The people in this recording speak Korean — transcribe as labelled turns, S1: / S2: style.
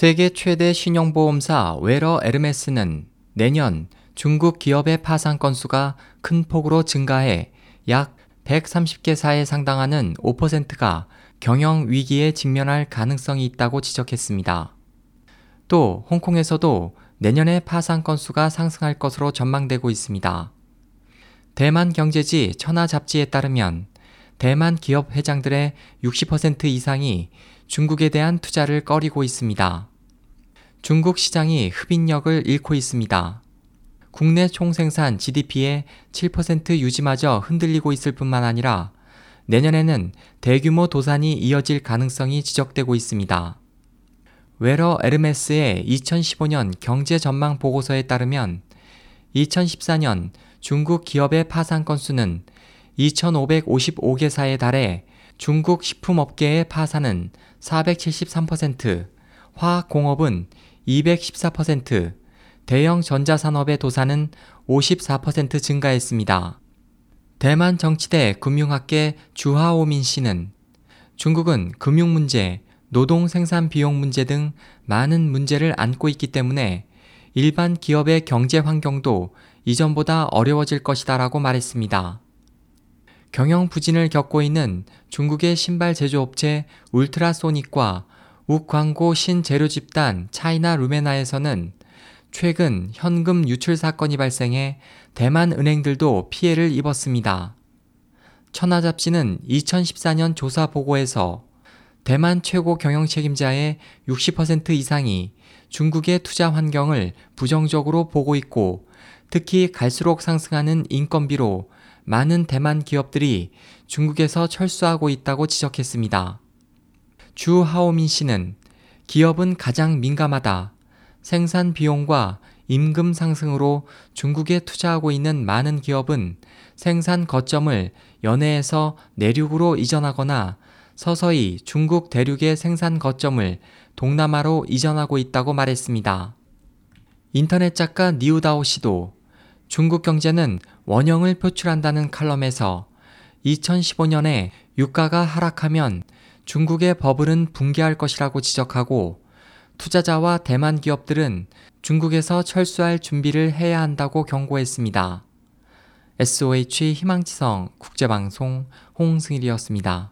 S1: 세계 최대 신용보험사 웨러 에르메스는 내년 중국 기업의 파산 건수가 큰 폭으로 증가해 약 130개사에 상당하는 5%가 경영 위기에 직면할 가능성이 있다고 지적했습니다. 또 홍콩에서도 내년에 파산 건수가 상승할 것으로 전망되고 있습니다. 대만 경제지 천하 잡지에 따르면 대만 기업 회장들의 60% 이상이 중국에 대한 투자를 꺼리고 있습니다. 중국 시장이 흡인력을 잃고 있습니다. 국내 총생산 GDP의 7% 유지마저 흔들리고 있을 뿐만 아니라 내년에는 대규모 도산이 이어질 가능성이 지적되고 있습니다. 웨러 에르메스의 2015년 경제 전망 보고서에 따르면 2014년 중국 기업의 파산 건수는 2,555개사에 달해 중국 식품업계의 파산은 473%, 화학공업은 214%, 대형 전자산업의 도산은 54% 증가했습니다. 대만 정치대 금융학계 주하오민 씨는 중국은 금융 문제, 노동 생산 비용 문제 등 많은 문제를 안고 있기 때문에 일반 기업의 경제 환경도 이전보다 어려워질 것이다라고 말했습니다. 경영 부진을 겪고 있는 중국의 신발 제조업체 울트라소닉과 욱광고 신재료 집단 차이나 루메나에서는 최근 현금 유출 사건이 발생해 대만 은행들도 피해를 입었습니다. 천하잡지는 2014년 조사 보고에서 대만 최고 경영 책임자의 60% 이상이 중국의 투자 환경을 부정적으로 보고 있고 특히 갈수록 상승하는 인건비로 많은 대만 기업들이 중국에서 철수하고 있다고 지적했습니다. 주 하오민 씨는 기업은 가장 민감하다. 생산 비용과 임금 상승으로 중국에 투자하고 있는 많은 기업은 생산 거점을 연해에서 내륙으로 이전하거나 서서히 중국 대륙의 생산 거점을 동남아로 이전하고 있다고 말했습니다. 인터넷 작가 니우다오 씨도 중국 경제는 원형을 표출한다는 칼럼에서 2015년에 유가가 하락하면 중국의 버블은 붕괴할 것이라고 지적하고 투자자와 대만 기업들은 중국에서 철수할 준비를 해야 한다고 경고했습니다. SOH 희망지성 국제방송 홍승일이었습니다.